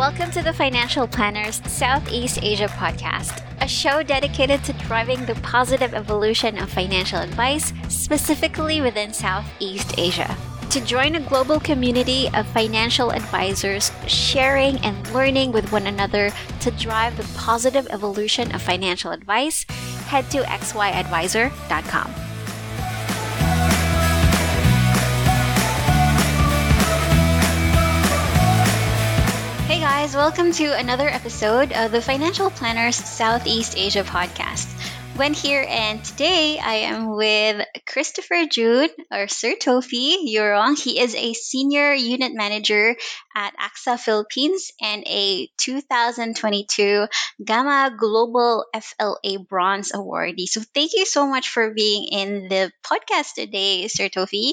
Welcome to the Financial Planners Southeast Asia podcast, a show dedicated to driving the positive evolution of financial advice, specifically within Southeast Asia. To join a global community of financial advisors sharing and learning with one another to drive the positive evolution of financial advice, head to xyadvisor.com. guys, welcome to another episode of the Financial Planners Southeast Asia podcast. Gwen here, and today I am with Christopher Jude, or Sir Tofi. You're wrong. He is a senior unit manager at AXA Philippines and a 2022 GAMA Global FLA Bronze Awardee. So thank you so much for being in the podcast today, Sir Tofi.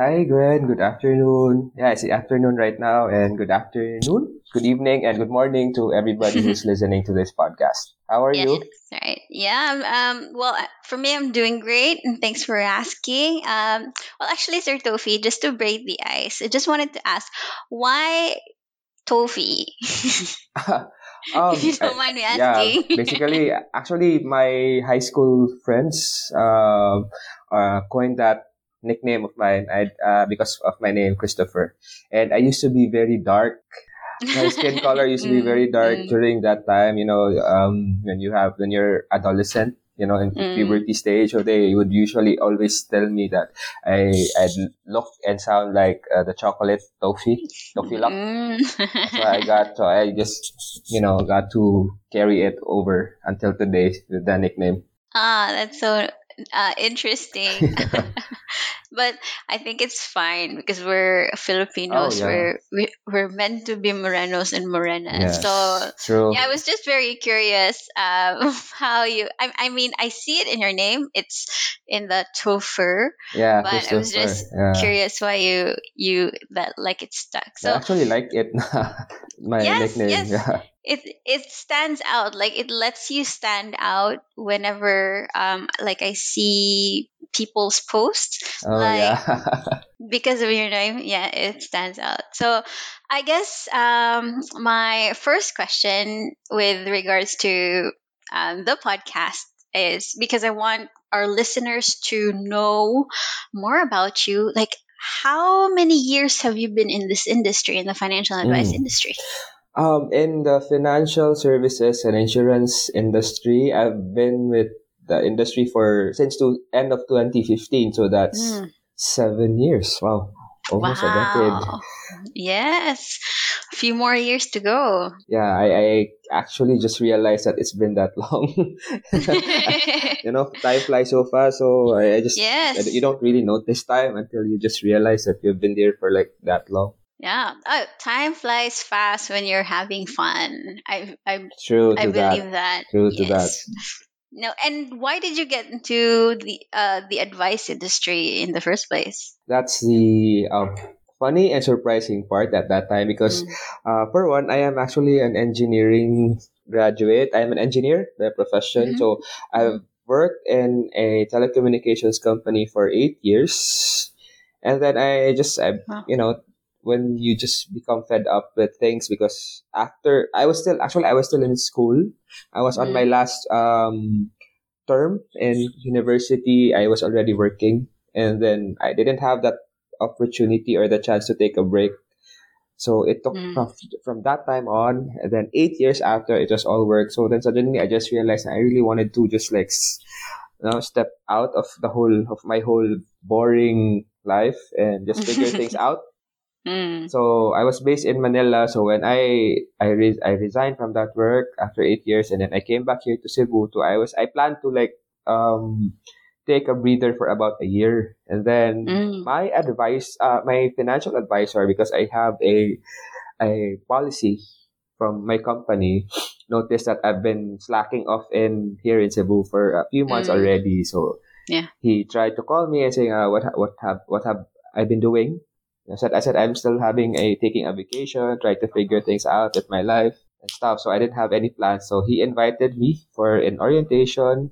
Hi, Gwen. Good afternoon. Yeah, it's the afternoon right now, and good afternoon, good evening, and good morning to everybody who's listening to this podcast. How are yes, you? right. Yeah. Um. Well, uh, for me, I'm doing great, and thanks for asking. Um. Well, actually, Sir Tofi, just to break the ice, I just wanted to ask why Tofi, um, if you don't mind me yeah, basically, actually, my high school friends um, uh, coined that nickname of mine I, uh, because of my name, Christopher. And I used to be very dark. My skin color used to be Mm, very dark mm. during that time, you know, um, when you have, when you're adolescent, you know, in Mm. puberty stage, so they would usually always tell me that I, I'd look and sound like uh, the chocolate toffee, toffee lock. Mm. So I got, so I just, you know, got to carry it over until today with the nickname. ah, that's so uh, interesting. but I think it's fine because we're Filipinos. Oh, yeah. We're we, we're meant to be morenos and morenas. Yes. So True. yeah, I was just very curious um, how you. I, I mean, I see it in your name. It's in the Topher, Yeah, but I was just yeah. curious why you you that like it stuck. So I actually like it. My Yes, nickname. yes. Yeah. It it stands out like it lets you stand out whenever um like i see people's posts Oh Like- yeah. because of your name yeah it stands out so i guess um my first question with regards to um, the podcast is because i want our listeners to know more about you like how many years have you been in this industry in the financial advice Mm. industry um, in the financial services and insurance industry, I've been with the industry for since to end of 2015. So that's Mm. seven years. Wow, almost a decade. Wow. Yes. A few more years to go. Yeah, I, I actually just realized that it's been that long. you know, time flies so fast. So I, I just yes. you don't really notice time until you just realize that you've been there for like that long. Yeah. Oh, time flies fast when you're having fun. I I True to I that. believe that. True to that. No, and why did you get into the uh the advice industry in the first place? That's the um, funny and surprising part at that time because, Mm. uh, for one, I am actually an engineering graduate. I'm an engineer by profession. Mhm. So I've worked in a telecommunications company for eight years. And then I just, I, Wow. you know, when you just become fed up with things because after I was still actually I was still in school. I was on my last um term in university. I was already working and then I didn't have that opportunity or the chance to take a break. So it took Mm. from, from that time on, and then eight years after, it was all work. So then suddenly I just realized I really wanted to just like, you know, step out of the whole of my whole boring life and just figure things out. Mm. So I was based in Manila. So when I I re- I resigned from that work after eight years, and then I came back here to Cebu. To I was I planned to like um take a breather for about a year, and then Mm. my advice, uh, my financial advisor, because I have a a policy from my company, noticed that I've been slacking off in here in Cebu for a few months Mm. already. So Yeah. he tried to call me and saying, uh, "What what have what have I been doing?" I said, "I said I'm still having a taking a vacation, trying to figure things out with my life and stuff." So I didn't have any plans. So he invited me for an orientation.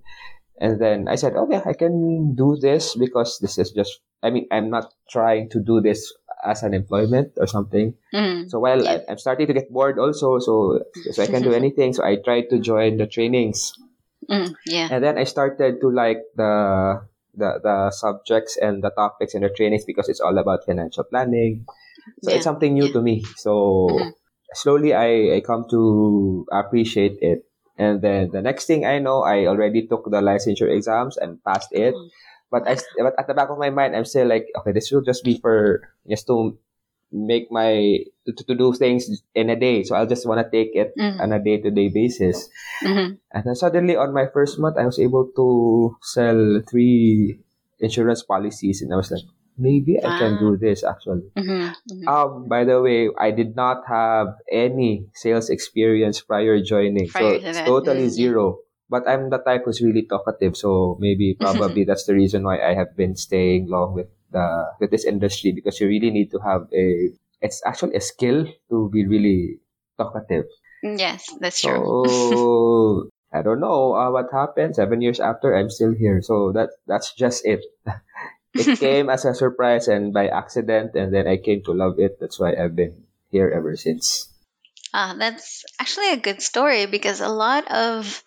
And then I said, okay, I can do this because this is just, I mean, I'm not trying to do this as an employment or something. Mm. So while I, I'm starting to get bored also, so so I can do anything. So I tried to join the trainings, Mm. Yeah. and then I started to like the the the subjects and the topics in the trainings because it's all about financial planning. So Yeah. it's something new Yeah. to me. So Mhm. slowly I, I come to appreciate it. And then the next thing I know, I already took the licensure exams and passed it. Mhm. But I, but at the back of my mind, I'm still like, okay, this will just be for just to make my to, to do things in a day. So I'll just want to take it Mm. on a day to day basis. Mhm. And then suddenly on my first month, I was able to sell three insurance policies, and I was like, maybe I can Wow. do this actually. Mhm. Mhm. Um, by the way, I did not have any sales experience prior joining, Prior so it's totally mm, yeah. zero. But I'm the type who's really talkative, so maybe probably that's the reason why I have been staying long with the with this industry because you really need to have a. It's actually a skill to be really talkative. Yes, that's true. So I don't know uh, what happened. Seven years after, I'm still here. So that that's just it. it came as a surprise and by accident, and then I came to love it. That's why I've been here ever since. Ah, that's actually a good story because a lot of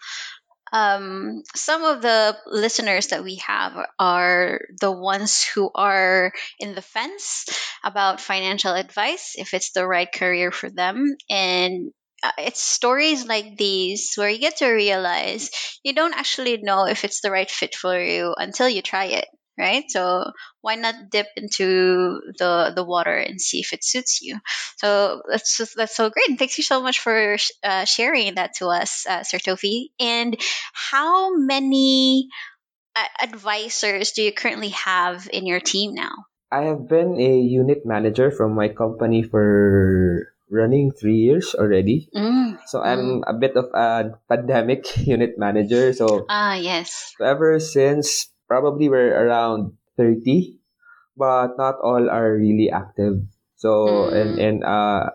um, some of the listeners that we have are the ones who are in the fence about financial advice, if it's the right career for them. And uh, it's stories like these where you get to realize you don't actually know if it's the right fit for you until you try it. Right, so why not dip into the the water and see if it suits you? So that's just, that's so great. And thank you so much for sh- uh, sharing that to us, uh, Sir Tofi. And how many uh, advisors do you currently have in your team now? I have been a unit manager from my company for running three years already. Mm. So I'm a bit of a pandemic unit manager. So Ah, yes. ever since probably we're around 30 but not all are really active so Mm. and and uh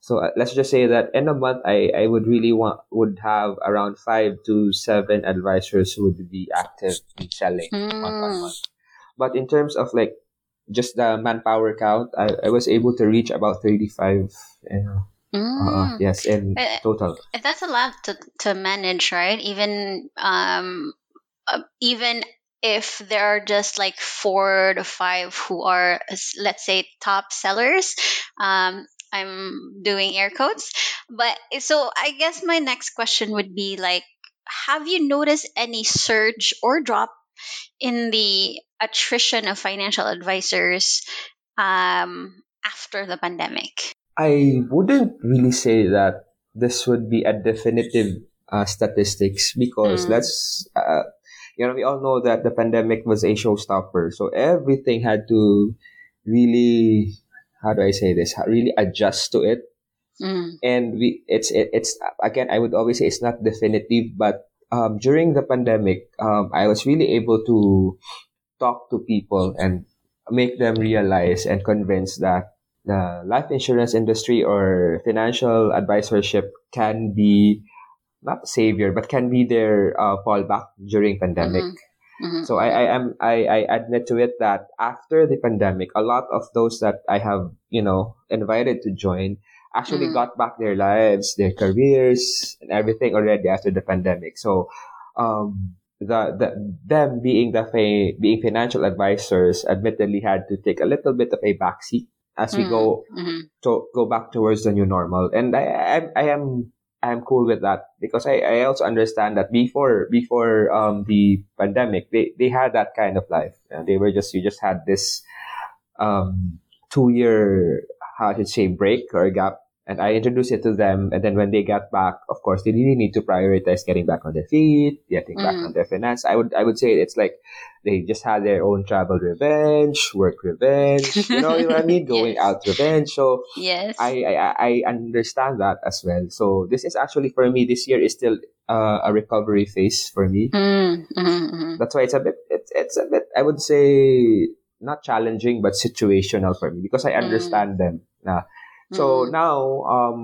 so uh, let's just say that in a month i i would really want would have around five to seven advisors who would be active in selling month on Mm. month but in terms of like just the manpower count i, I was able to reach about 35 you know, uh, Mm. yes in Eh, total And that's a lot to, to manage, right? Even um, uh, even if there are just like four to five who are, let's say, top sellers. Um, I'm doing air quotes, but so I guess my next question would be like, have you noticed any surge or drop in the attrition of financial advisors um, after the pandemic? I wouldn't really say that this would be a definitive uh, statistics because Mm. let's uh, you know we all know that the pandemic was a showstopper, so everything had to really how do I say this? Really adjust to it, Mm. and we it's it, it's again I would always say it's not definitive, but um, during the pandemic, um, I was really able to talk to people and make them realize and convince that the life insurance industry or financial advisorship can be not savior but can be their uh, fallback during pandemic Mhm. Mhm. so I, I am I, I admit to it that after the pandemic a lot of those that i have you know invited to join actually Mhm. got back their lives their careers and everything already after the pandemic so um the, the them being the fa- being financial advisors admittedly had to take a little bit of a backseat as we go Mhm. to go back towards the new normal and i i, I am I am cool with that because I, I also understand that before before um the pandemic they, they had that kind of life. Uh, they were just you just had this um two year how should say break or gap and I introduced it to them and then when they got back of course they really need to prioritize getting back on their feet getting back Mm. on their finance I would I would say it's like they just had their own travel revenge work revenge you know what I mean going Yes. out revenge so Yes. I, I I understand that as well. So this is actually for me this year is still uh, a recovery phase for me. Mm, mhm, mhm. That's why it's a bit it's it's a bit I would say not challenging but situational for me because I understand them. Nah. So Mm. now um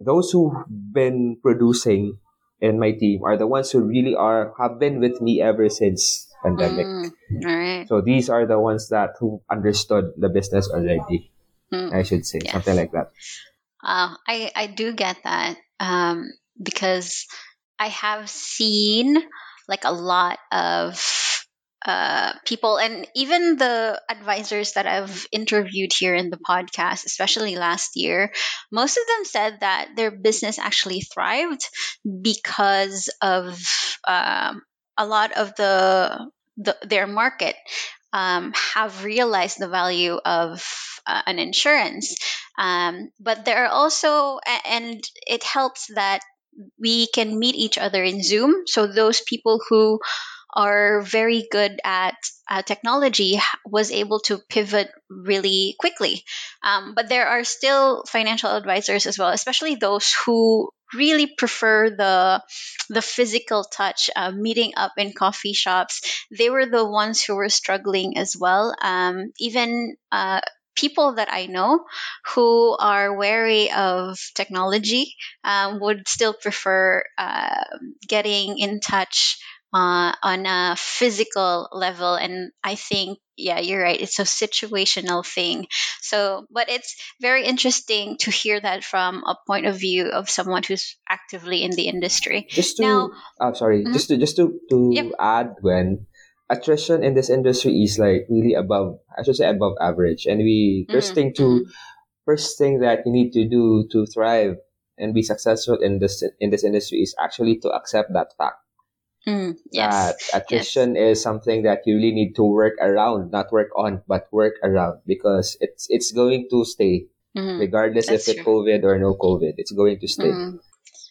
those who've been producing in my team are the ones who really are have been with me ever since pandemic. Mm, all right. So these are the ones that who understood the business already. mm. I should say, yes. something like that. Uh, I I do get that um, because I have seen like a lot of uh, people and even the advisors that I've interviewed here in the podcast, especially last year, most of them said that their business actually thrived because of um, a lot of the, the their market um, have realized the value of uh, an insurance. Um, but there are also, and it helps that we can meet each other in Zoom. So those people who are very good at uh, technology was able to pivot really quickly. Um, but there are still financial advisors as well, especially those who really prefer the the physical touch, uh, meeting up in coffee shops. They were the ones who were struggling as well. Um, even uh, people that I know who are wary of technology um, would still prefer uh, getting in touch uh, on a physical level. And I think, yeah, you're right. It's a situational thing. So, but it's very interesting to hear that from a point of view of someone who's actively in the industry. Just to, now, oh, sorry, mm-hmm. just to just to to yep. add, Gwen, attrition in this industry is like really above, I should say above average. And we first mm-hmm. thing to mm-hmm. first thing that you need to do to thrive and be successful in this in this industry is actually to accept that fact Mm, yes. Attrition yes. is something that you really need to work around, not work on, but work around because it's it's going to stay, mm, regardless if it's COVID or no COVID. It's going to stay. Mm,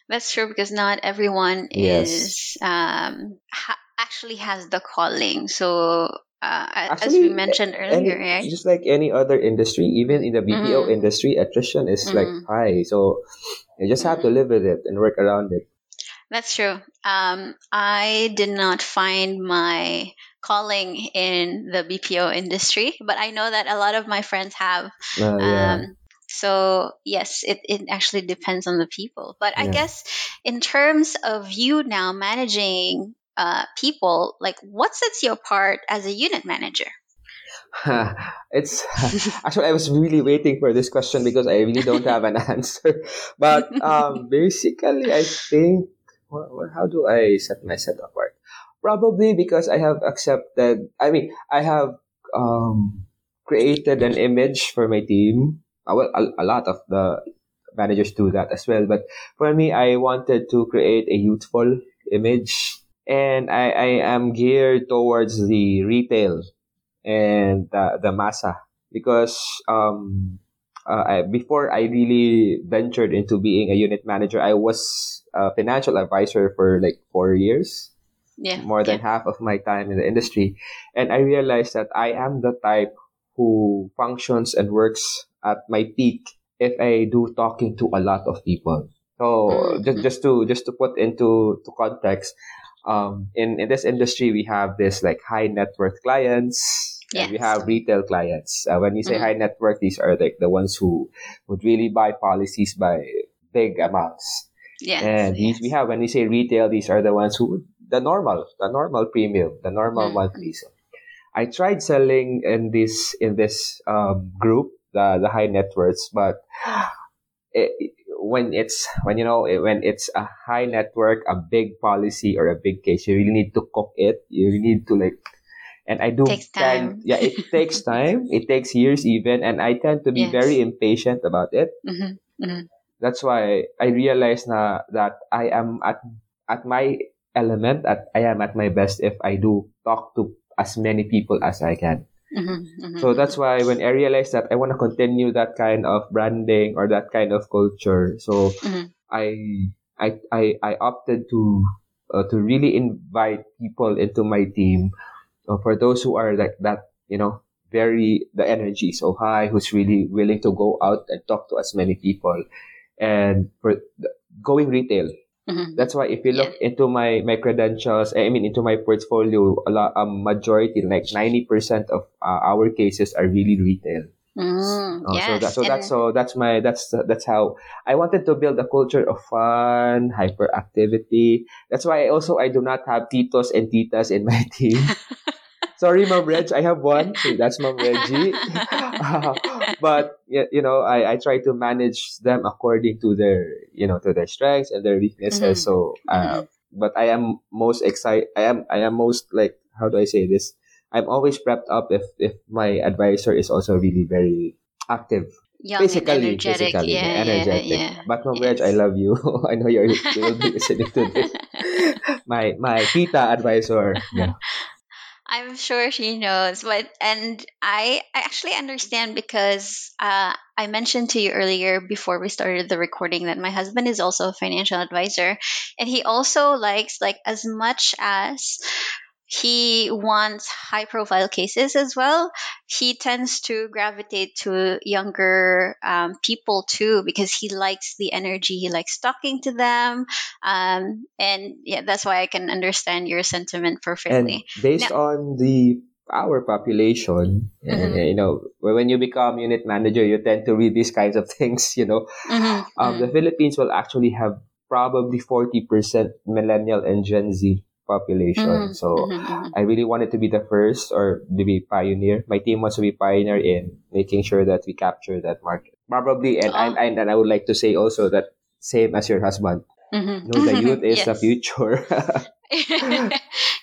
that's true because not everyone yes. is um, ha- actually has the calling. So uh, Actually, as we mentioned earlier, any, right? Just like any other industry, even in the BPO mm. industry, attrition is mm. like high. So you just have to mm. live with it and work around it. That's true. Um, I did not find my calling in the BPO industry, but I know that a lot of my friends have. Uh, yeah. um, so yes, it, it actually depends on the people. But I guess in terms of you now managing uh, people, like what sets you apart as a unit manager? it's actually I was really waiting for this question because I really don't have an answer. But um, basically, I think how do I set myself apart? Probably because I have accepted, I mean, I have um, created an image for my team. Uh, well, a, a lot of the managers do that as well. But for me, I wanted to create a youthful image. And I, I am geared towards the retail and the, the massa because um, uh, I, before I really ventured into being a unit manager, I was a financial advisor for like four years. Yeah. More than yeah. half of my time in the industry. And I realized that I am the type who functions and works at my peak if I do talking to a lot of people. So mm-hmm. just just to just to put into to context, um, in in this industry we have this like high net worth clients Yes. And we have retail clients. Uh, when you say mm-hmm. high net worth, these are like the ones who would really buy policies by big amounts. Yes. And yes. we have when we say retail, these are the ones who the normal, the normal premium, the normal mm-hmm. monthly. So I tried selling in this in this um, group, the the high net worths, but it, when it's when you know when it's a high net worth, a big policy or a big case, you really need to cook it. You really need to like and I do takes time. yeah, it takes time. It takes years even, and I tend to be yes. very impatient about it. Mm-hmm. Mm-hmm. That's why I realize now that I am at at my element. At I am at my best if I do talk to as many people as I can. Mm-hmm. mm-hmm so that's why when I realized that I want to continue that kind of branding or that kind of culture, so mm-hmm. I I I I opted to uh, to really invite people into my team for those who are like that, you know, very the energy so high, who's really willing to go out and talk to as many people, and for going retail. Mm-hmm. That's why if you look yeah. into my my credentials, I mean into my portfolio, a lot, a majority, like ninety percent of uh, our cases are really retail. Mm, oh, yes. So, that, so that's so that's my that's that's how I wanted to build a culture of fun, hyperactivity. That's why I also I do not have titos and titas in my team. Sorry, Mom Reg, I have one. That's Mom Reggie. but you know, I, I try to manage them according to their you know to their strengths and their weaknesses. Mm-hmm. So, uh, mm-hmm. but I am most excited. I am I am most like how do I say this? I'm always prepped up if if my advisor is also really very active young physically, and energetic. Physically, yeah, energetic. Yeah, yeah. But Mom yes. I love you. I know you're you will be listening to this. my my Kita advisor. Yeah. I'm sure she knows, but and I I actually understand because uh, I mentioned to you earlier before we started the recording that my husband is also a financial advisor, and he also likes like as much as he wants high profile cases as well. He tends to gravitate to younger um, people too because he likes the energy. He likes talking to them. Um, and yeah, that's why I can understand your sentiment perfectly. And based now, on the our population, mm-hmm. you know, when you become unit manager, you tend to read these kinds of things, you know. Mm-hmm. Um, the mm-hmm. Philippines will actually have probably 40% millennial and Gen Z population. Mm-hmm. So mm-hmm, mm-hmm. I really wanted to be the first or to be pioneer. My team wants to be pioneer in making sure that we capture that market. Probably, and oh. and, and I would like to say also that same as your husband. Mm-hmm. know, the youth is yes. the future.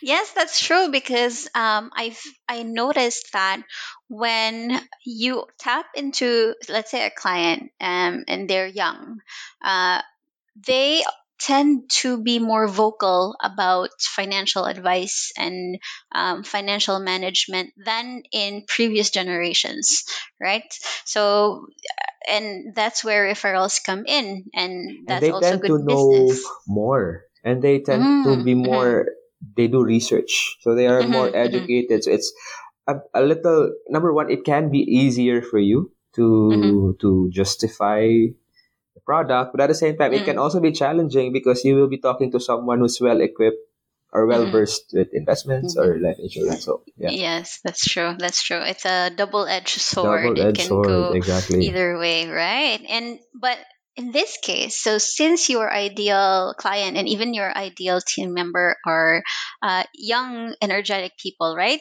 yes, that's true because um, I've I noticed that when you tap into let's say a client um, and they're young, uh, they tend to be more vocal about financial advice and um, financial management than in previous generations, right? So, and that's where referrals come in, and that's and also good to business. Know more, and they tend mm, to be mm-hmm. more. Mm-hmm. They do research, so they are mm-hmm, more mm-hmm. educated. So it's a, a, little number one. It can be easier for you to mm-hmm. to justify product, but at the same time, mm. it can mm. also be challenging because you will be talking to someone who's well equipped or well mm. versed mm. with investments mm-hmm. or life insurance. So yeah. Yes, that's true. That's true. It's a double edged sword. Double-edged it can sword, go exactly. either way, right? And but in this case, so since your ideal client and even your ideal team member are uh, young, energetic people, right?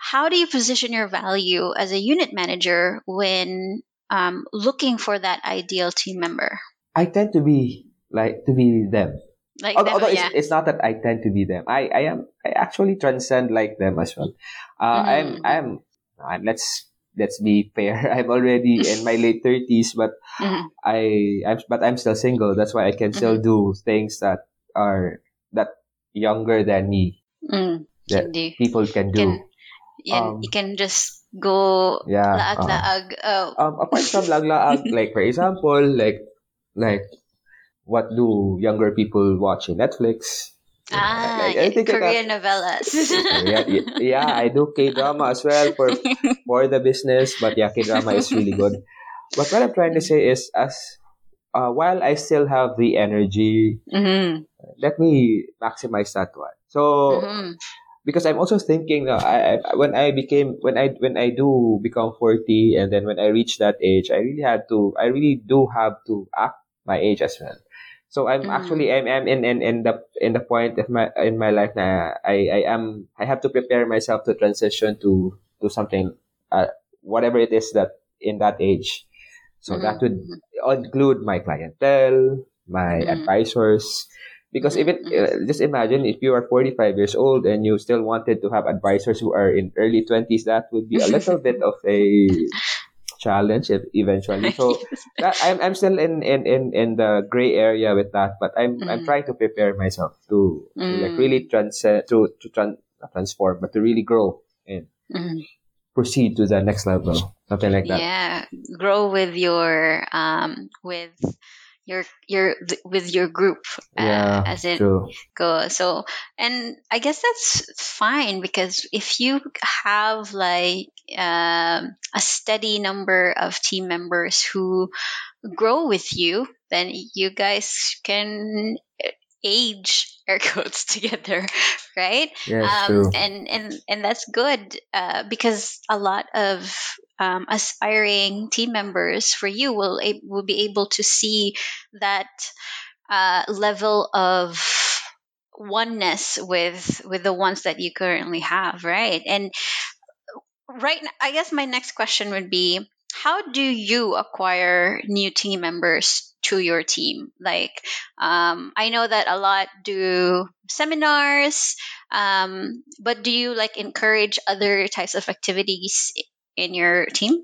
How do you position your value as a unit manager when um, looking for that ideal team member? I tend to be like to be them. Like although, them, although yeah. it's, it's, not that I tend to be them. I, I am I actually transcend like them as well. Uh, mm-hmm. I'm I'm uh, let's let's be fair. I'm already in my late thirties, but mm-hmm. I I'm but I'm still single. That's why I can still mm-hmm. do things that are that younger than me. Mm, that people can do. Can, yeah, um, you can just go yeah, laag-laag. Uh, um, apart from lag-laag, like for example, like like what do younger people watch in Netflix? Ah, like, I think Korean novellas. yeah, yeah, I do K drama as well for for the business, but yeah, K drama is really good. But what I'm trying to say is, as uh, while I still have the energy, mm-hmm. let me maximize that one. So mm-hmm because I'm also thinking uh, I, I, when I became when I when I do become 40 and then when I reach that age I really had to I really do have to act my age as well so I'm mm. actually I'm, I'm in, in in the in the point of my in my life now I I am I have to prepare myself to transition to to something uh, whatever it is that in that age so mm-hmm. that would include my clientele my mm-hmm. advisors because even uh, just imagine if you are 45 years old and you still wanted to have advisors who are in early 20s, that would be a little bit of a challenge eventually. So that, I'm, I'm still in, in, in, in the gray area with that, but I'm, mm. I'm trying to prepare myself to, to mm. like really transcend, to, to tran- transform, but to really grow and mm. proceed to the next level. Something like that. Yeah. Grow with your, um, with, your your with your group uh, yeah, as it true. goes so and i guess that's fine because if you have like um, a steady number of team members who grow with you then you guys can age air quotes together right? Yeah, um, and and and that's good uh, because a lot of um, aspiring team members for you will will be able to see that uh, level of oneness with with the ones that you currently have right? And right i guess my next question would be how do you acquire new team members to your team like um, i know that a lot do seminars um, but do you like encourage other types of activities in your team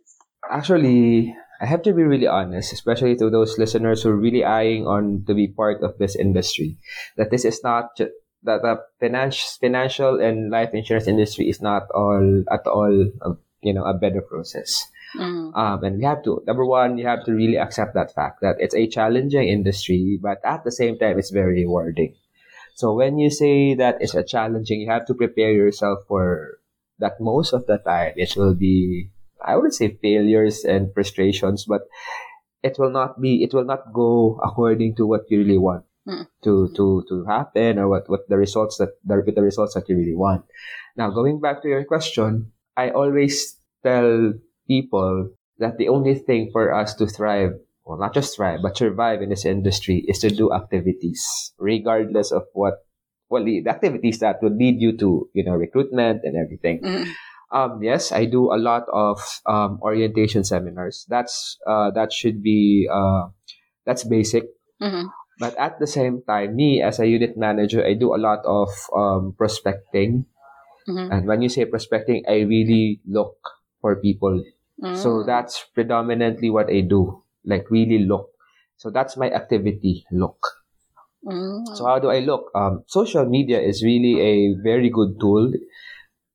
Actually, I have to be really honest, especially to those listeners who are really eyeing on to be part of this industry, that this is not ju- that the financial financial and life insurance industry is not all at all a, you know a better process. Mm, Um, and we have to number one, you have to really accept that fact that it's a challenging industry, but at the same time, it's very rewarding. So when you say that it's a challenging, you have to prepare yourself for that most of the time it will be I wouldn't say failures and frustrations, but it will not be it will not go according to what you really want Mm. to to to happen or what what the results that the, the results that you really want. Now going back to your question, I always tell people that the only thing for us to thrive well, not just thrive, but survive in this industry is to do activities, regardless of what, well, the activities that would lead you to, you know, recruitment and everything. mm, Um, yes, I do a lot of um, orientation seminars. That's uh, that should be uh, that's basic. mhm, But at the same time, me as a unit manager, I do a lot of um, prospecting. mhm, And when you say prospecting, I really look for people so mm. that's predominantly what I do, like really look. So that's my activity, look. Mm. So how do I look? Um, social media is really a very good tool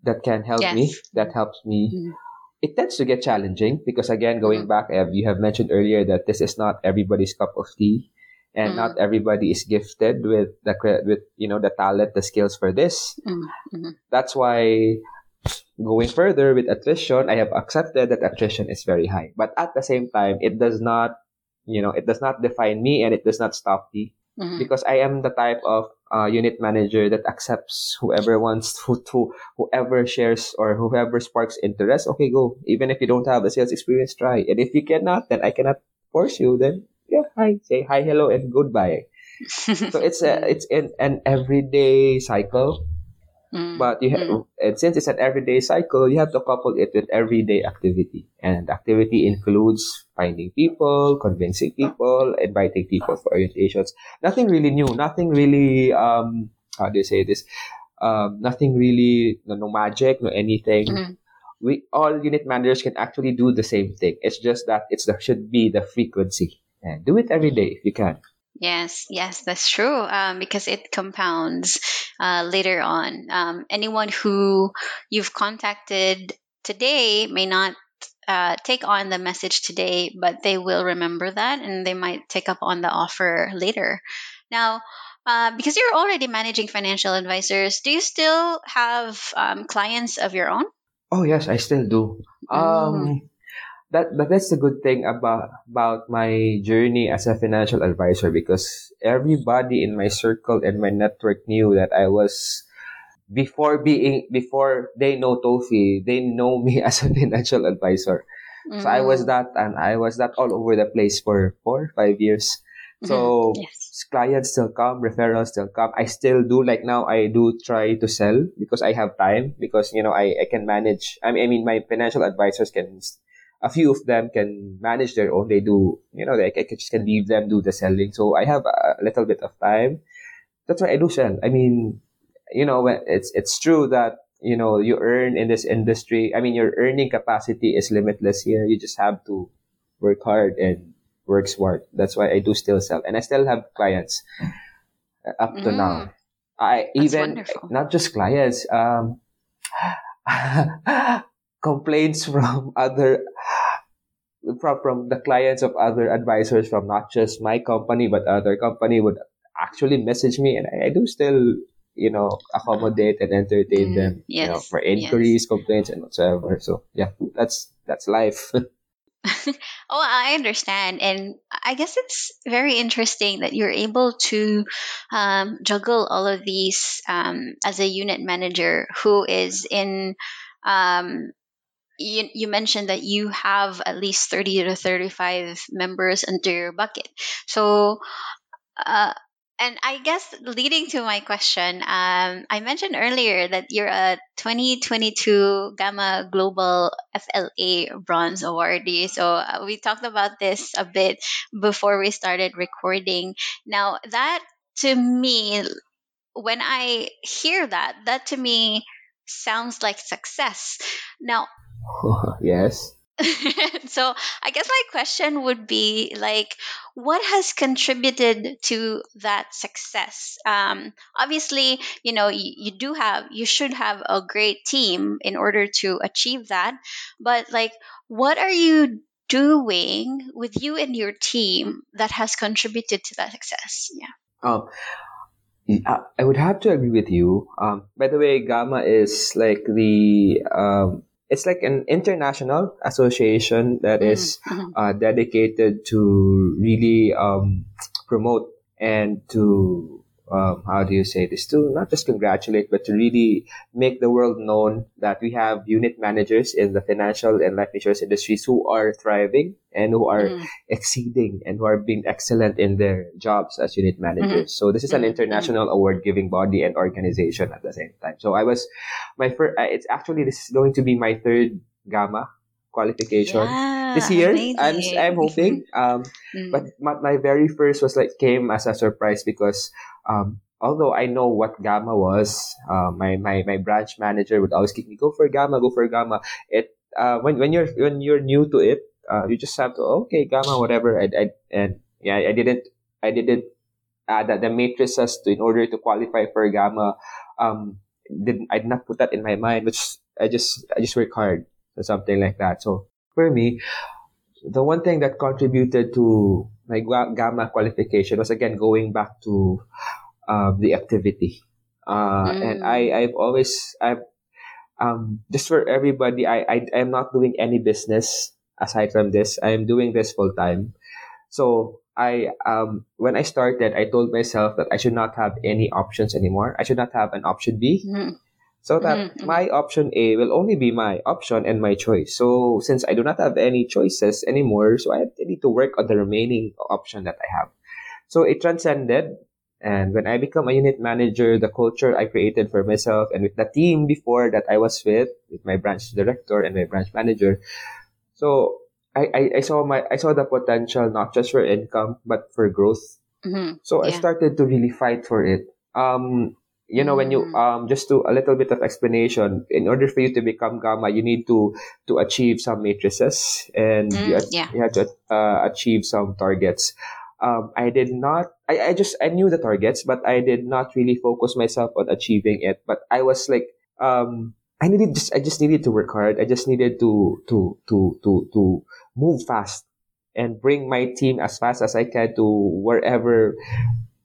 that can help me. That helps me. Mm. It tends to get challenging because again, going Mhm. back, you have mentioned earlier that this is not everybody's cup of tea, and Mhm. not everybody is gifted with the with you know the talent, the skills for this. Mm, mhm. That's why going further with attrition, I have accepted that attrition is very high. But at the same time, it does not, you know, it does not define me and it does not stop me Mhm. because I am the type of uh, unit manager that accepts whoever wants to, to, whoever shares or whoever sparks interest. Okay, go. Even if you don't have the sales experience, try. And if you cannot, then I cannot force you. Then yeah, hi, say hi, hello, and goodbye. So it's a, it's in an everyday cycle. Mm, But you have, mm, and since it's an everyday cycle, you have to couple it with everyday activity. And activity includes finding people, convincing people, inviting people for orientations. Nothing really new. Nothing really, um, how do you say this? Um, nothing really, no, no magic, no anything. mhm. We all unit managers can actually do the same thing. It's just that it should be the frequency. And do it every day if you can. Yes, yes, that's true. Um, because it compounds uh, later on. Um, anyone who you've contacted today may not uh, take on the message today, but they will remember that and they might take up on the offer later. Now, uh, because you're already managing financial advisors, do you still have um, clients of your own? Oh yes, I still do. Um, that but that's the good thing about about my journey as a financial advisor because everybody in my circle and my network knew that I was before being before they know Tofi, they know me as a financial advisor. So I was Mm, that and I was that all over the place for four five years. So mhm, yes. clients still come, referrals still come. I still do like now I do try to sell because I have time because you know I, I can manage I mean, I mean my financial advisors can a few of them can manage their own. They do you know they I can just can leave them do the selling. So I have a little bit of time. That's why I do sell. I mean, you know, it's it's true that you know you earn in this industry. I mean, your earning capacity is limitless here. You just have to work hard and work smart. That's why I do still sell, and I still have clients uh, up to Mm, now. I that's even wonderful. not just clients, um, complaints from other from from the clients of other advisors from not just my company but other company would actually message me, and I, I do still you know accommodate and entertain Mm, them you know yes, for yes. inquiries, complaints, and whatsoever. So yeah, that's that's life. oh, I understand. And I guess it's very interesting that you're able to um, juggle all of these um, as a unit manager who is in. Um, you, you mentioned that you have at least 30 to 35 members under your bucket. So, uh, and I guess leading to my question, um, I mentioned earlier that you're a 2022 GAMA Global FLA Bronze Awardee. So uh, we talked about this a bit before we started recording. Now, that to me, when I hear that, that to me sounds like success. Now, yes. so I guess my question would be like, what has contributed to that success? Um, obviously, you know, you, you do have, you should have a great team in order to achieve that. But like, what are you doing with you and your team that has contributed to that success? Yeah. Um, I would have to agree with you. Um, by the way, GAMA is like the um, it's like an international association that mm-hmm. is uh, dedicated to really um, promote and to um, how do you say this to not just congratulate but to really make the world known that we have unit managers in the financial and life insurance industries who are thriving and who are mm. exceeding and who are being excellent in their jobs as unit managers. Mm-hmm. So this is an mm-hmm. international mm-hmm. award giving body and organization at the same time. So I was my first. It's actually this is going to be my third GAMA qualification yeah, this year. Amazing. I'm I'm hoping. Um, mm. but my, my very first was like came as a surprise because um, although I know what GAMA was, uh, my, my my branch manager would always keep me go for GAMA, go for GAMA. It uh, when when you're when you're new to it, uh, you just have to okay GAMA whatever. I, I and yeah, I didn't I didn't add that the matrices to, in order to qualify for GAMA. Um, didn't I did not put that in my mind, which I just I just work hard or something like that. So for me, the one thing that contributed to my GAMA qualification was again going back to uh, the activity. Uh, mm. And I, I've always, I've, um, just for everybody, I, I, I'm not doing any business aside from this. I am doing this full time. So I, um, when I started, I told myself that I should not have any options anymore. I should not have an option B. Mm so that mm-hmm. my option A will only be my option and my choice. So since I do not have any choices anymore, so I need to work on the remaining option that I have. So it transcended. And when I become a unit manager, the culture I created for myself and with the team before that I was with, with my branch director and my branch manager. So I, I, I saw my, I saw the potential not just for income, but for growth. Mm-hmm. So yeah. I started to really fight for it. Um, you know, when you mm. um just to a little bit of explanation, in order for you to become GAMA, you need to to achieve some matrices and mm, you, yeah. you have to uh, achieve some targets. Um, I did not. I, I just I knew the targets, but I did not really focus myself on achieving it. But I was like, um, I needed just I just needed to work hard. I just needed to to to to to move fast and bring my team as fast as I can to wherever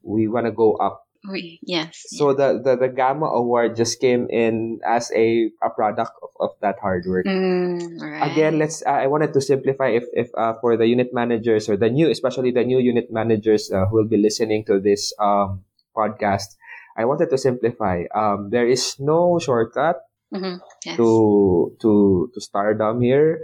we want to go up we, yes. So the, the, the GAMA Award just came in as a, a product of, of that hard work. Mm, right. Again, let's. Uh, I wanted to simplify if if uh, for the unit managers or the new, especially the new unit managers uh, who will be listening to this um, podcast. I wanted to simplify. Um, there is no shortcut mm-hmm. yes. to to to stardom here.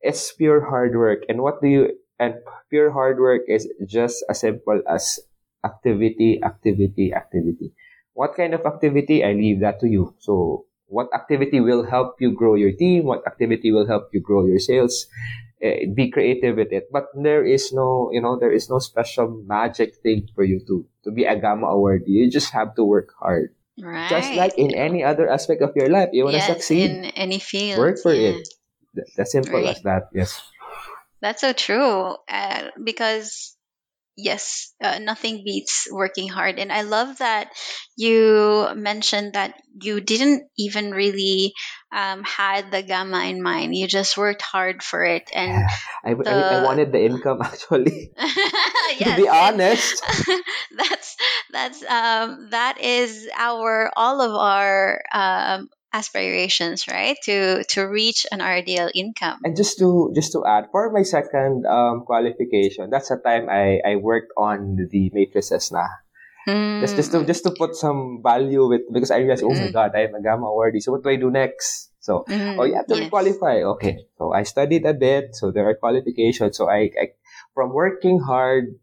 It's pure hard work, and what do you? And pure hard work is just as simple as activity, activity, activity. What kind of activity? I leave that to you. So, what activity will help you grow your team? What activity will help you grow your sales? Uh, be creative with it. But there is no, you know, there is no special magic thing for you to to be a GAMA award. You just have to work hard. Right. Just like in any other aspect of your life, you want to yes, succeed in any field. Work for yeah. it. That's simple right. as that. Yes. That's so true. Uh, because yes, uh, nothing beats working hard. And I love that you mentioned that you didn't even really um, had the GAMA in mind. You just worked hard for it. And I, the... I, I, wanted the income actually. to be honest, that's that's um, that is our all of our um, aspirations right? To to reach an ideal income. And just to just to add for my second um, qualification that's the time i i worked on the matrices na. Mm. just just to just to put some value with because i realized oh my mm. god i'm a GAMA awardee so what do i do next? So mm, oh you have to yes. qualify okay. So i studied a bit so there are qualifications. So I, I from working hard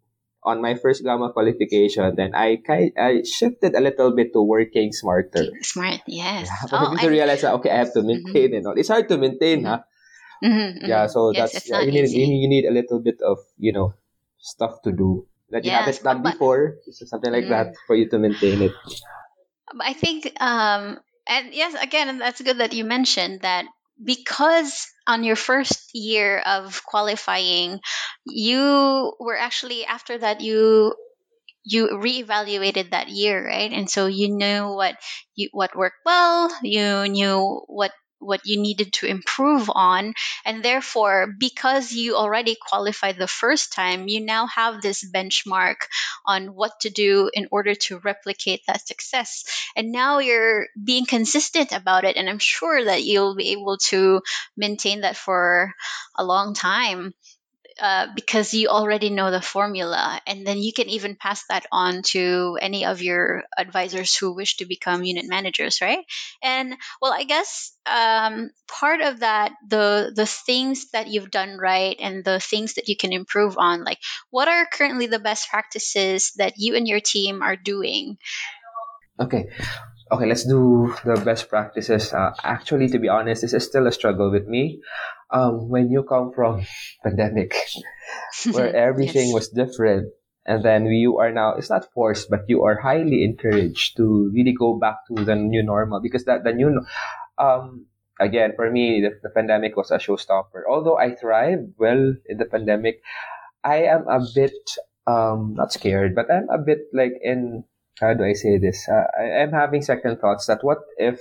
on my first GAMA qualification, then I kind I shifted a little bit to working smarter. Smart, yes. Yeah, but oh, I need to realize that okay, I have to maintain mm-hmm. and all. It's hard to maintain, mm-hmm. huh? Mm-hmm, yeah, so yes, that's yeah, you need easy. you need a little bit of you know stuff to do that you yes, haven't done but, before, something like that, for you to maintain it. I think, um, and yes, again, that's good that you mentioned that because on your first year of qualifying, you were actually after that you you reevaluated that year, right? And so you knew what you what worked well, you knew what what you needed to improve on. And therefore, because you already qualified the first time, you now have this benchmark on what to do in order to replicate that success. And now you're being consistent about it. And I'm sure that you'll be able to maintain that for a long time. Uh, because you already know the formula and then you can even pass that on to any of your advisors who wish to become unit managers right? And well i guess um, part of that the the things that you've done right and the things that you can improve on like what are currently the best practices that you and your team are doing? Okay okay let's do the best practices. Uh, actually to be honest this is still a struggle with me. Um, when you come from pandemic where everything yes. was different and then you are now it's not forced but you are highly encouraged to really go back to the new normal because that the new um again for me the, the pandemic was a showstopper. Although i thrived well in the pandemic i am a bit um not scared but i'm a bit like in how do i say this uh, I, i'm having second thoughts that what if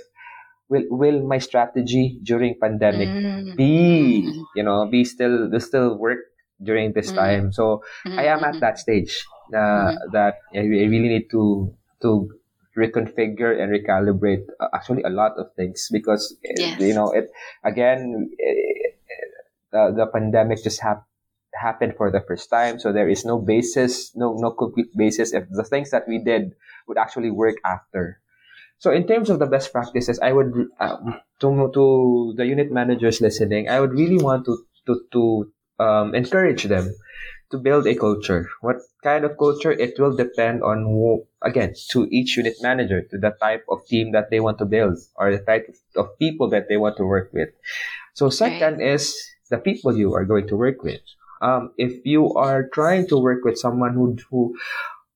will will my strategy during pandemic mm. be you know be still will still work during this mm. time so mm. i am at that stage uh, that I really need to to reconfigure and recalibrate uh, actually a lot of things because yes. you know it again it, uh, the pandemic just happened happened for the first time so there is no basis no no complete basis if the things that we did would actually work after so in terms of the best practices, I would um, to to the unit managers listening, I would really want to to to um, encourage them to build a culture. What kind of culture? It will depend on who, again to each unit manager, to the type of team that they want to build or the type of people that they want to work with. So second is the people you are going to work with. Um, if you are trying to work with someone who who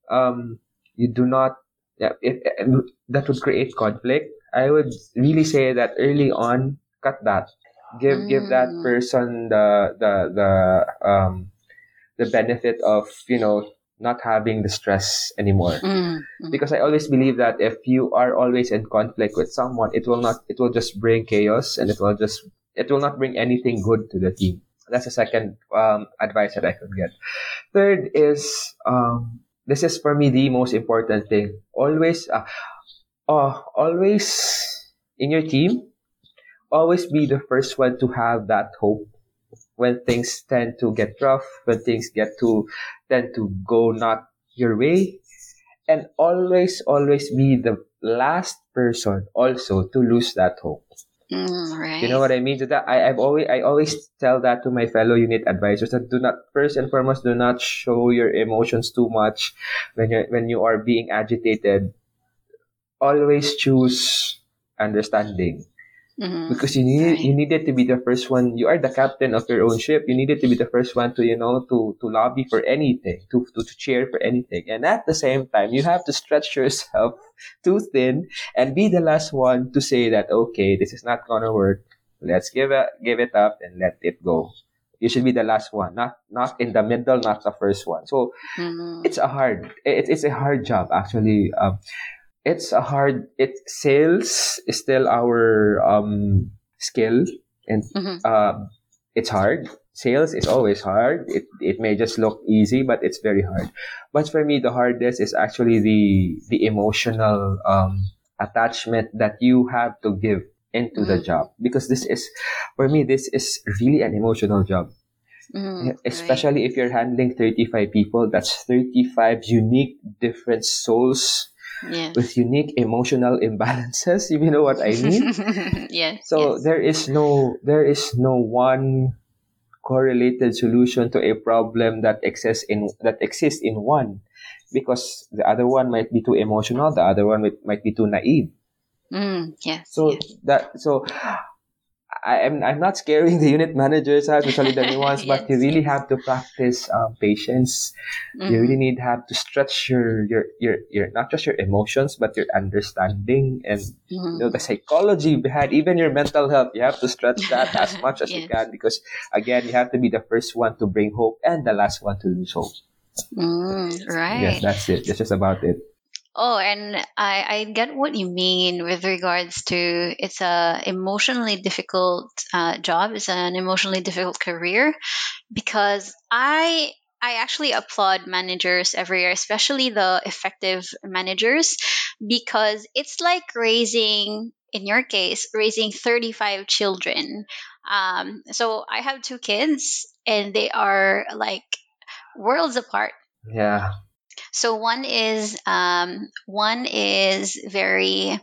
um, you do not yeah, if, that would create conflict. I would really say that early on, cut that. Give mm. give that mm. person the the the um the benefit of you know not having the stress anymore. Mm. Mm. Because I always believe that if you are always in conflict with someone, it will not it will just bring chaos and it will just it will not bring anything good to the team. That's the second um, advice that I could get. Third is um, this is for me the most important thing. Always, uh, uh, always in your team, always be the first one to have that hope when things tend to get rough, when things get to tend to go not your way, and always, always be the last person also to lose that hope. Mm, right. You know what I mean? That, I, I've always I always tell that to my fellow unit advisors that do not first and foremost do not show your emotions too much when you when you are being agitated. Always choose understanding. Mm-hmm. Because you need right. you needed to be the first one. You are the captain of your own ship. You needed to be the first one to you know to to lobby for anything, to to, to cheer for anything. And at the same time, you have to stretch yourself too thin and be the last one to say that okay, this is not gonna work. Let's give it give it up and let it go. You should be the last one, not not in the middle, not the first one. So mm-hmm. it's a hard it, it's a hard job actually. Um, it's a hard it sales is still our um skill and mm-hmm. uh, it's hard sales is always hard it it may just look easy but it's very hard but for me the hardest is actually the the emotional um attachment that you have to give into mm-hmm. the job because this is for me this is really an emotional job Mm, especially right. if you're handling 35 people that's 35 unique different souls yes. with unique emotional imbalances if you know what i mean yeah so yes. there is no there is no one correlated solution to a problem that exists in that exists in one because the other one might be too emotional the other one might, might be too naive Mm, yes. so yes. that so I am I'm not scaring the unit managers, especially the new ones, but you really have to practice um, patience. You Mhm. really need have to stretch your, your your your not just your emotions, but your understanding and you Mhm. know the psychology behind even your mental health. You have to stretch that as much as you can because again, you have to be the first one to bring hope and the last one to lose hope. Mm, right. Yes, that's it. That's just about it. Oh, and I, I get what you mean with regards to it's a emotionally difficult uh, job, it's an emotionally difficult career because I I actually applaud managers every year, especially the effective managers, because it's like raising, in your case, raising 35 children. Um, so I have two kids, and they are like worlds apart Yeah. So one is um one is very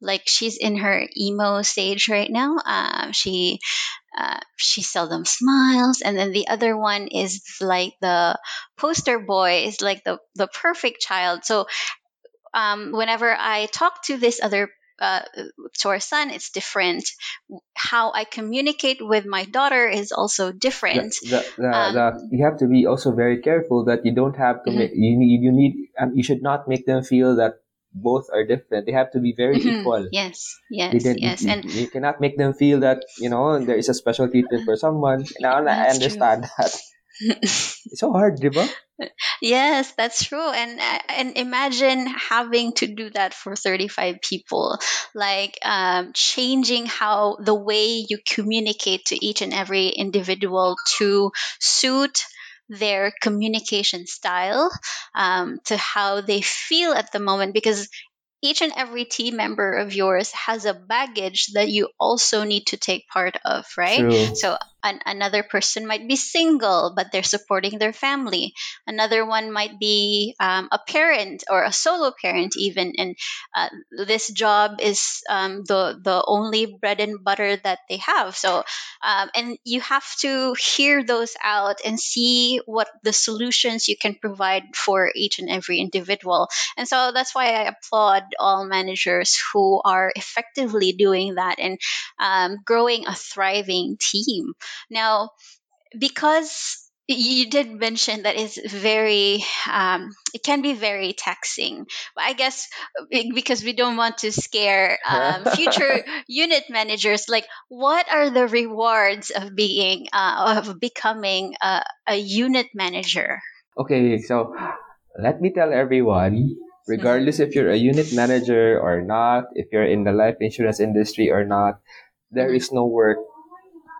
like she's in her emo stage right now. Um she uh, she seldom smiles. And then the other one is like the poster boy is like the the perfect child. So um whenever i talk to this other uh, to our son it's different how i communicate with my daughter is also different the, the, um, the, you have to be also very careful that you don't have to Mhm. make you need you need um, you should not make them feel that both are different. They have to be very mhm, equal. yes yes yes you, and you cannot make them feel that you know there is a special treatment for someone. Now I that's true understand that. It's so hard, diba? Yes, that's true. And uh, and imagine having to do that for 35 people. Like um, changing how the way you communicate to each and every individual to suit their communication style um, to how they feel at the moment because each and every team member of yours has a baggage that you also need to take part of right True. so an, another person might be single but they're supporting their family. Another one might be um, a parent or a solo parent even and uh, this job is um, the the only bread and butter that they have. So um, and you have to hear those out and see what the solutions you can provide for each and every individual. And so that's why i applaud all managers who are effectively doing that and um, growing a thriving team now because you did mention that it's very um, it can be very taxing but i guess be- because we don't want to scare um, future unit managers like what are the rewards of being uh, of becoming a, a unit manager okay, so let me tell everyone, regardless if you're a unit manager or not, if you're in the life insurance industry or not, there Mhm. no work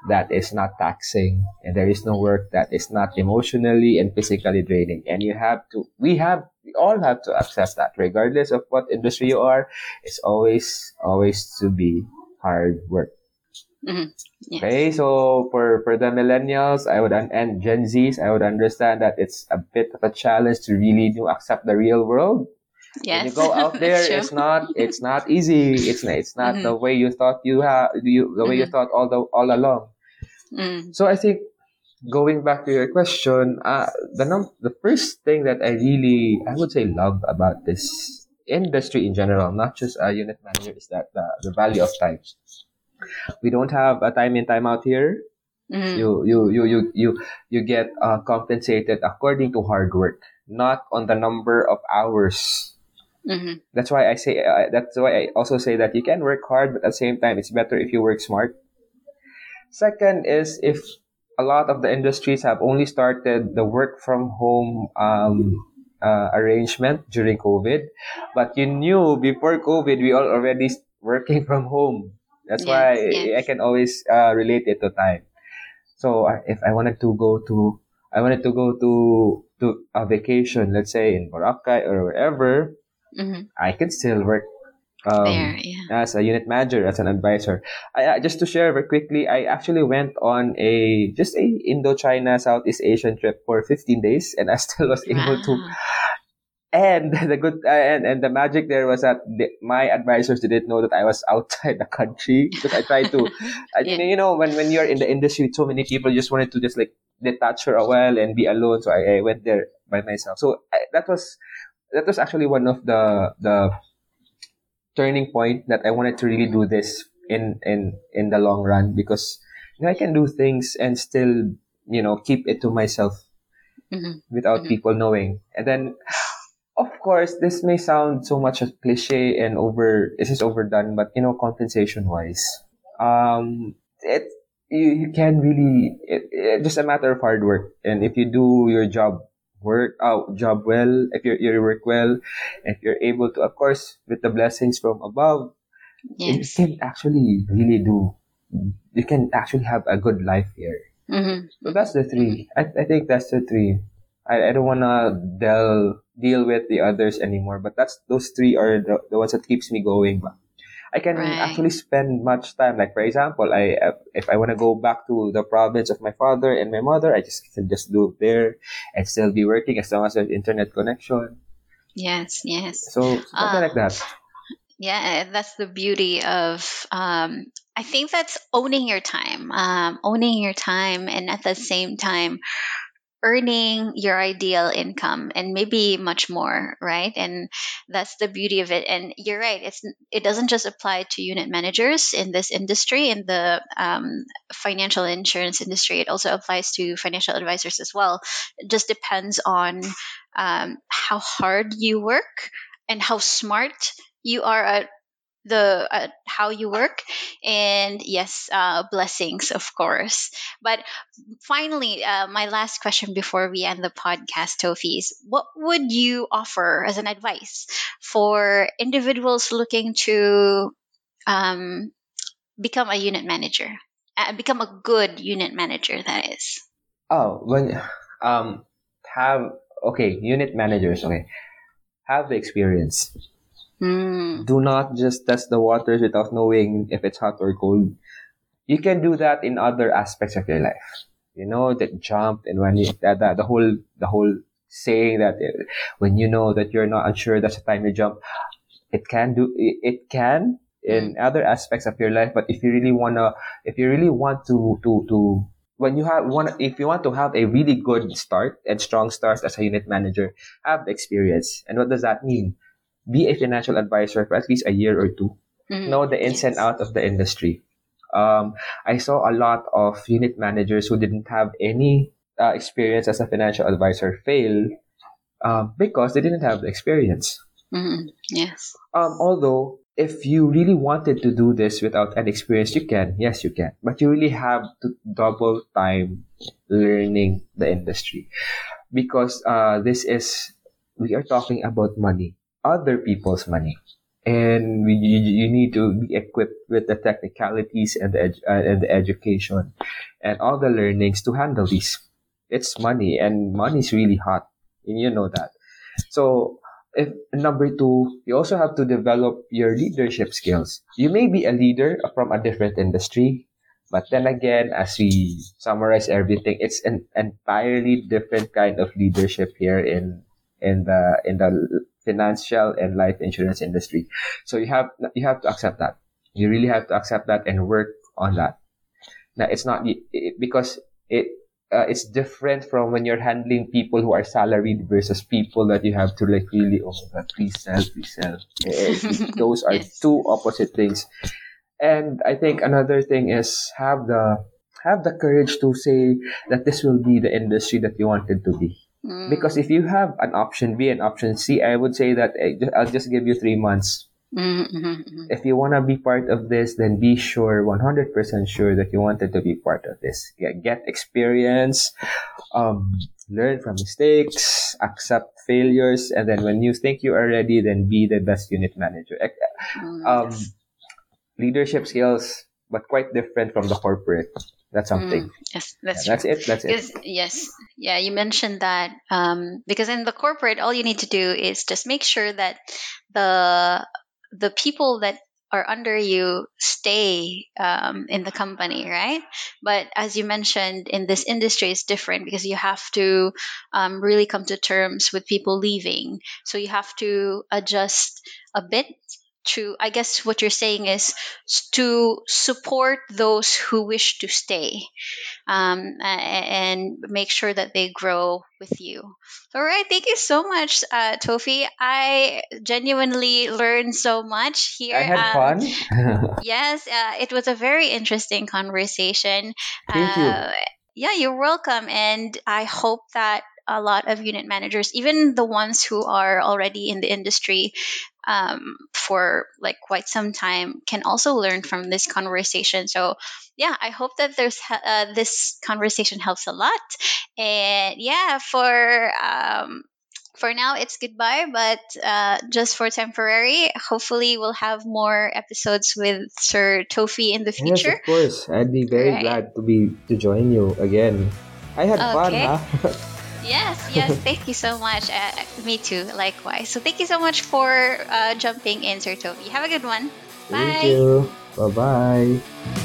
that is not taxing and there is no work that is not emotionally and physically draining. And you have to we have we all have to accept that. Regardless of what industry you are it's always always to be hard work. Mhm. yes. okay so for for the millennials i would and gen z's i would understand that it's a bit of a challenge to really do accept the real world. When you go out there it's not it's not easy. It's not it's not the way you thought you have you the way you Mhm. thought all the all along Mm, so I think going back to your question, uh, the num- the first thing that I really I would say love about this industry in general, not just a unit manager, is that the, the value of time. We don't have a time in time out here. mm, You you you you you you get uh, compensated according to hard work, not on the number of hours. mhm. That's why I say uh, that's why I also say that you can work hard, but at the same time, it's better if you work smart. Second is if a lot of the industries have only started the work from home um, uh, arrangement during COVID, but you knew before COVID we all already working from home. That's why Yes, I can always uh, relate it to time. So uh, if I wanted to go to, I wanted to go to to a vacation, let's say in Boracay or wherever, Mhm. I can still work um, there yeah as a unit manager, as an advisor. I, uh, just to share very quickly, I actually went on a just a Indochina Southeast Asian trip for 15 days, and I still was able to. And the good uh, and, and the magic there was that the, my advisors didn't know that I was outside the country because I tried to. I Yeah. you know, when when you're in the industry with so many people, just wanted to just like detach for a while and be alone. So I, I went there by myself. So I, that was that was actually one of the the turning point that I wanted to really do this in in in the long run because you know, I can do things and still you know keep it to myself Mhm. without Mhm. people knowing. And then, of course, this may sound so much a cliche and over. This is overdone, but you know, compensation wise, um, it you, you can really it, it, just a matter of hard work. And if you do your job work out job well, if you you work well, if you're able to, of course, with the blessings from above, you can actually really do. You can actually have a good life here. Mhm. So that's the three. I, I think that's the three. I, I don't wanna del deal with the others anymore, but that's those three are the, the ones that keeps me going. I can Right. actually spend much time. Like for example, I if I wanna go back to the province of my father and my mother, I just can just do it there and still be working as long as there's internet connection. Yes. Yes. So something Ah. like that. Yeah, that's the beauty of. Um, I think that's owning your time, um, owning your time, and at the same time, earning your ideal income and maybe much more, right? And that's the beauty of it. And you're right; it's it doesn't just apply to unit managers in this industry, in the um, financial insurance industry. It also applies to financial advisors as well. It just depends on um, how hard you work and how smart you are at the at how you work and yes uh, blessings of course but finally uh, my last question before we end the podcast tofi what would you offer as an advice for individuals looking to um, become a unit manager uh, become a good unit manager that is Oh, when um have okay, unit managers, okay. Have the experience. Mm, do not just test the waters without knowing if it's hot or cold. You can do that in other aspects of your life. You know, that jump and when you, that, that, the whole, the whole saying that uh, when you know that you're not unsure, that's the time you jump. It can do, it, it can in other aspects of your life, but if you really wanna, if you really want to, to, to, when you have one if you want to have a really good start and strong start as a unit manager, have the experience. And what does that mean? Be a financial advisor for at least a year or two. mm, Know the ins and yes. out of the industry. Um, I saw a lot of unit managers who didn't have any uh, experience as a financial advisor fail um, because they didn't have the experience. Mhm. yes Um, although, if you really wanted to do this without an experience, you can. Yes, you can. But you really have to double time learning the industry because uh, this is we are talking about money, other people's money, and we, you, you need to be equipped with the technicalities and the edu- uh, and the education and all the learnings to handle these. It's money, and money is really hot, and you know that. So if number two, you also have to develop your leadership skills. You may be a leader from a different industry, but then again, as we summarize everything, it's an entirely different kind of leadership here in in the in the financial and life insurance industry. So you have you have to accept that. You really have to accept that and work on that. Now it's not it, because it uh, it's different from when you're handling people who are salaried versus people that you have to like really oh please sell please sell those are Yes. two opposite things and i think another thing is have the have the courage to say that this will be the industry that you wanted to be Mm, because if you have an option b and option c i would say that eh, i'll just give you three months mm, mhm, mhm. if you want to be part of this, then be sure, 100% sure that you wanted to be part of this. Get, get experience, um, learn from mistakes, accept failures, and then when you think you are ready, then be the best unit manager. Mm, Um, leadership skills, but quite different from the corporate. That's something. Mm, yes, Yeah, that's that's it. That's it. Yes, yeah, you mentioned that um, because in the corporate, all you need to do is just make sure that the the people that are under you stay um, in the company, right? But as you mentioned, in this industry, it's different because you have to um, really come to terms with people leaving. So you have to adjust a bit to, I guess what you're saying is to support those who wish to stay um, and make sure that they grow with you. All right, thank you so much, uh, Tofi. I genuinely learned so much here. I had Um, fun. yes, uh, it was a very interesting conversation. Thank you. Uh, yeah, you're welcome. And I hope that a lot of unit managers, even the ones who are already in the industry um, for like quite some time, can also learn from this conversation. So, yeah, I hope that there's uh, this conversation helps a lot. And yeah, for um, for now it's goodbye but uh, just for temporary hopefully we'll have more episodes with sir tofi in the future Yes, of course. I'd be very Right. glad to be to join you again. I had fun, huh? yes yes thank you so much uh, me too likewise so thank you so much for uh, jumping in sir tofi have a good one Thank Bye. you. Bye bye.